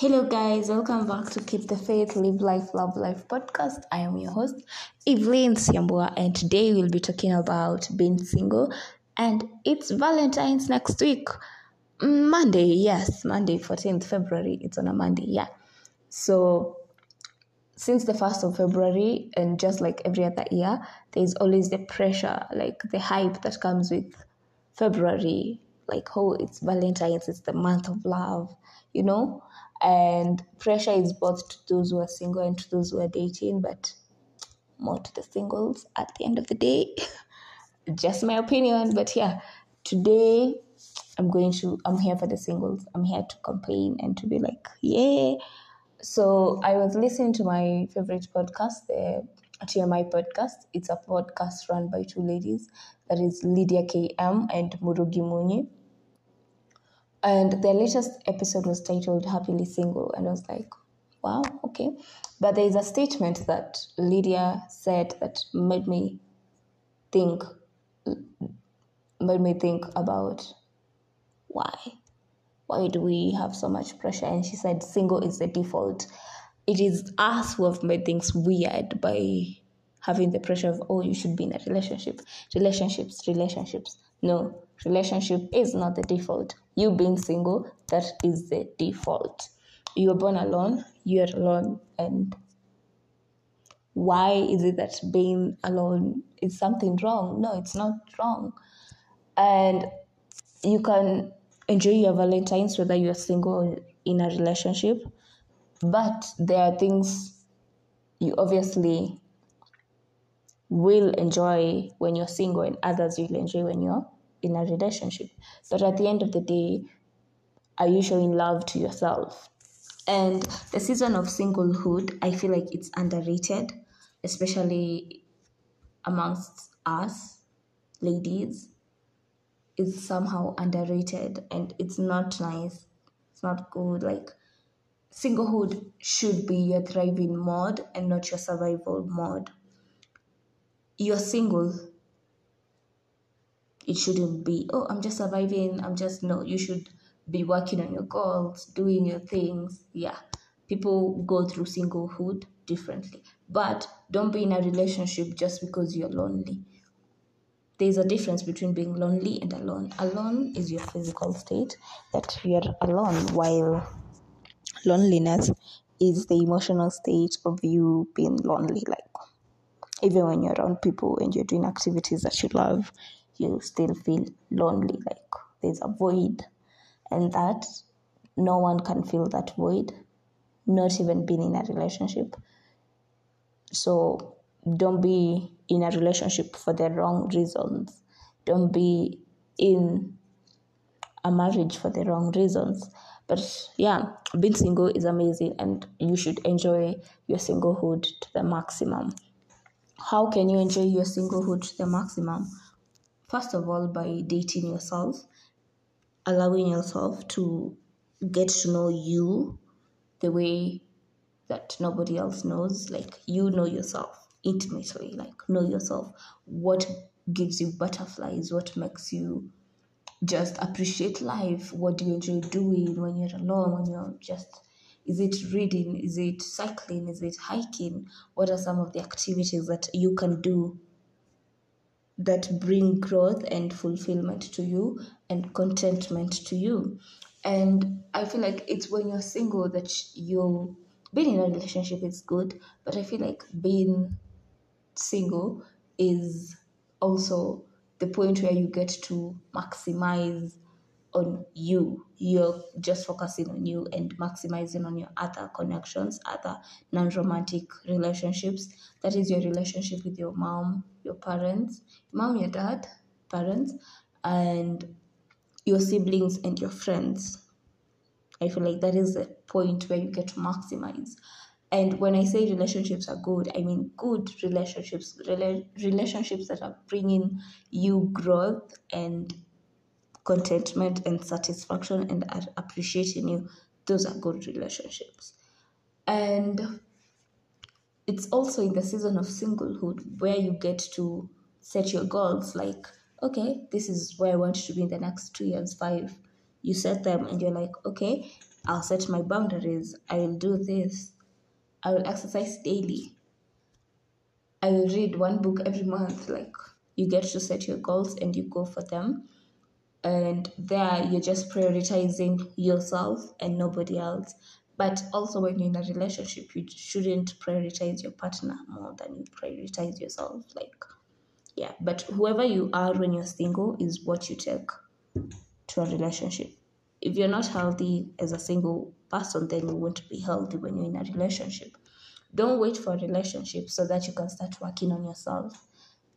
Hello, guys, welcome back to Keep the Faith, Live Life, Love Life podcast. I am your host, Evelyn Siambua, and today we'll be talking about being single. And it's Valentine's next week, Monday, yes, Monday, 14th February. It's on a Monday, yeah. So, since the 1st of February, and just like every other year, there's always the pressure, like the hype that comes with February. Like, oh, it's Valentine's, it's the month of love, you know? and pressure is both to those who are single and to those who are dating but more to the singles at the end of the day. Just my opinion but yeah. Today i'm going to i'm here for the singles. I'm here to complain and to be like yeah. So i was listening to my favorite podcast the TMI podcast. It's a podcast run by two ladies, that is Lydia KM and Murugi Munyi and their latest episode was titled Happily Single. And I was like, wow, okay. But there is a statement that Lydia said that made me think, made me think about why. Why do we have so much pressure? And she said, single is the default. It is us who have made things weird by having the pressure of, oh, you should be in a relationship. Relationships, relationships. No, relationship is not the default. You being single, that is the default. You were born alone, you're alone. And why is it that being alone is something wrong? No, it's not wrong. And you can enjoy your Valentine's whether you're single or in a relationship. But there are things you obviously will enjoy when you're single and others you'll enjoy when you're in a relationship. But at the end of the day, are you showing love to yourself? And the season of singlehood, I feel like it's underrated, especially amongst us ladies. It's somehow underrated and it's not nice. It's not good. Like, singlehood should be your thriving mode and not your survival mode you're single it shouldn't be oh i'm just surviving i'm just no you should be working on your goals doing your things. Yeah people go through singlehood differently. But don't be in a relationship just because you're lonely. There's a difference between being lonely and alone. Alone is your physical state that you're alone while loneliness is the emotional state of you being lonely. Like even when you're around people and you're doing activities that you love, you still feel lonely, like there's a void. And that no one can fill that void, not even being in a relationship. So don't be in a relationship for the wrong reasons. Don't be in a marriage for the wrong reasons. But yeah, being single is amazing and you should enjoy your singlehood to the maximum. How can you enjoy your singlehood to the maximum? First of all, by dating yourself, allowing yourself to get to know you the way that nobody else knows. Like you know yourself intimately, like know yourself. What gives you butterflies? What makes you just appreciate life? What do you enjoy doing when you're alone, when you're just is it reading? Is it cycling? Is it hiking? What are some of the activities that you can do that bring growth and fulfillment to you and contentment to you? And I feel like it's when you're single that you being in a relationship is good, but I feel like being single is also the point where you get to maximize on you. You're just focusing on you and maximizing on your other connections, other non romantic relationships. That is your relationship with your mom, your parents, mom, your dad, parents, and your siblings and your friends. I feel like that is the point where you get to maximize. And when I say relationships are good, I mean good relationships, rela- relationships that are bringing you growth and contentment and satisfaction and appreciating you those are good relationships and it's also in the season of singlehood where you get to set your goals like okay this is where i want to be in the next two years five you set them and you're like okay I'll set my boundaries. I will do this. I will exercise daily. I will read one book every month. Like you get to set your goals and you go for them. And there you're just prioritizing yourself and nobody else. But also, when you're in a relationship, you shouldn't prioritize your partner more than you prioritize yourself. Like, yeah, but whoever you are when you're single is what you take to a relationship. If you're not healthy as a single person, then you won't be healthy when you're in a relationship. Don't wait for a relationship so that you can start working on yourself.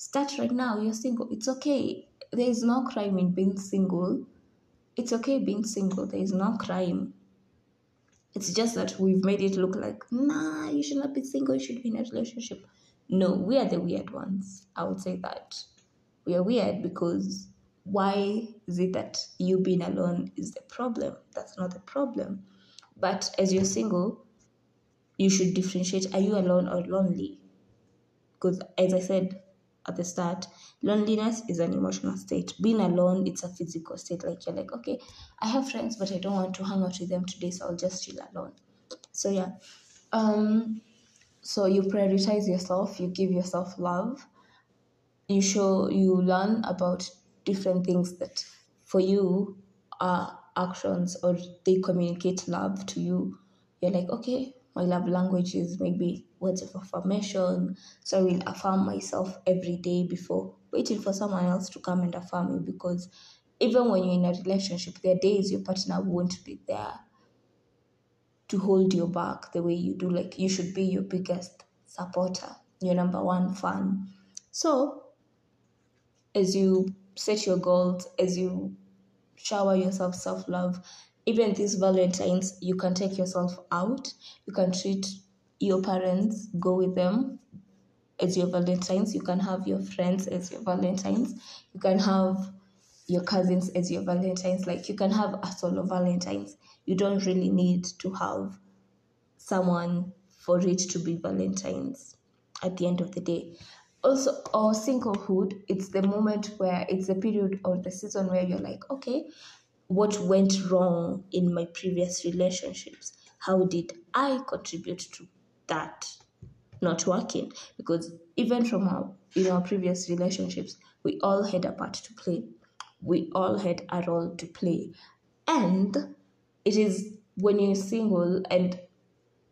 Start right now. You're single. It's okay. There is no crime in being single. It's okay being single. There is no crime it's just that we've made it look like, nah, you should not be single, you should be in a relationship. No, we are the weird ones. I would say that. We are weird because why is it that you being alone is the problem? That's not the problem. But as you're single, you should differentiate are you alone or lonely? Because as I said, at the start, loneliness is an emotional state. Being alone, it's a physical state. Like you're like, okay, I have friends, but I don't want to hang out with them today, so I'll just chill alone. So yeah. Um so you prioritize yourself, you give yourself love, you show you learn about different things that for you are actions or they communicate love to you. You're like, okay, my love language is maybe words of affirmation. So I will affirm myself every day before waiting for someone else to come and affirm you because even when you're in a relationship, there are days your partner won't be there to hold your back the way you do. Like you should be your biggest supporter, your number one fan. So as you set your goals, as you shower yourself self love, even this Valentine's, you can take yourself out. You can treat your parents, go with them as your Valentines. You can have your friends as your Valentines. You can have your cousins as your Valentines. Like you can have a solo Valentines. You don't really need to have someone for it to be Valentines at the end of the day. Also, or singlehood, it's the moment where it's the period or the season where you're like, okay, what went wrong in my previous relationships? How did I contribute to that not working? Because even from our in our previous relationships, we all had a part to play. We all had a role to play. And it is when you're single, and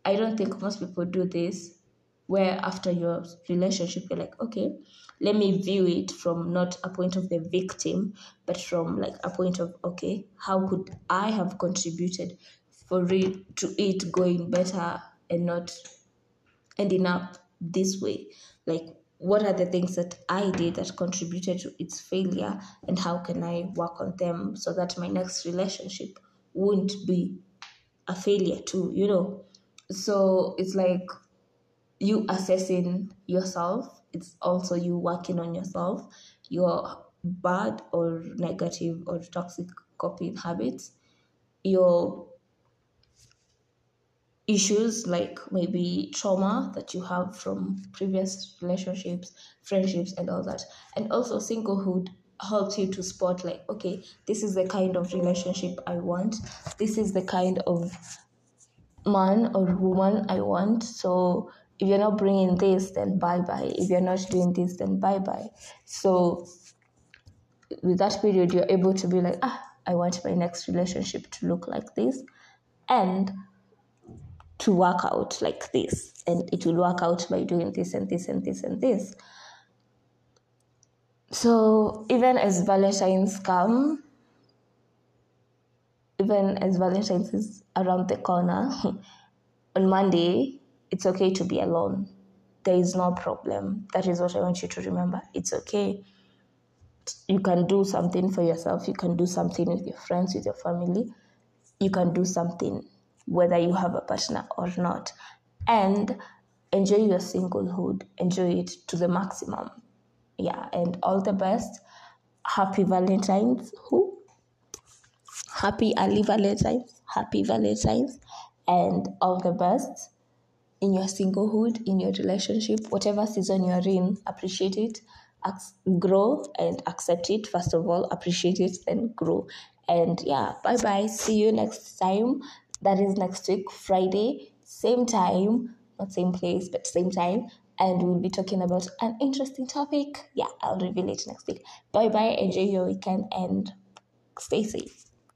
I don't think most people do this, where after your relationship, you're like, okay, let me view it from not a point of the victim, but from like a point of, okay, how could I have contributed for it to it going better and not ending up this way? Like, what are the things that I did that contributed to its failure, and how can I work on them so that my next relationship won't be a failure too, you know? So it's like you assessing yourself it's also you working on yourself, your bad or negative or toxic coping habits, your issues like maybe trauma that you have from previous relationships, friendships, and all that. And also, singlehood helps you to spot, like, okay, this is the kind of relationship I want, this is the kind of man or woman I want. So, if you're not bringing this then bye bye. If you're not doing this then bye bye. So with that period you're able to be like ah i want my next relationship to look like this and to work out like this. And it will work out by doing this and this and this and this. So even as valentines come even as valentines is around the corner on monday it's okay to be alone. There is no problem. That is what I want you to remember. It's okay. You can do something for yourself. You can do something with your friends, with your family. You can do something, whether you have a partner or not. And enjoy your singlehood. Enjoy it to the maximum. Yeah, and all the best. Happy Valentine's. Who? Happy early Valentine's. Happy Valentine's. And all the best in your singlehood, in your relationship, whatever season you're in, appreciate it, grow and accept it. First of all, appreciate it and grow. And yeah, bye bye. See you next time. that is next week, Friday, same time, not same place, but same time. And we'll be talking about an interesting topic. Yeah, I'll reveal it next week. Bye bye. Enjoy your weekend and stay safe.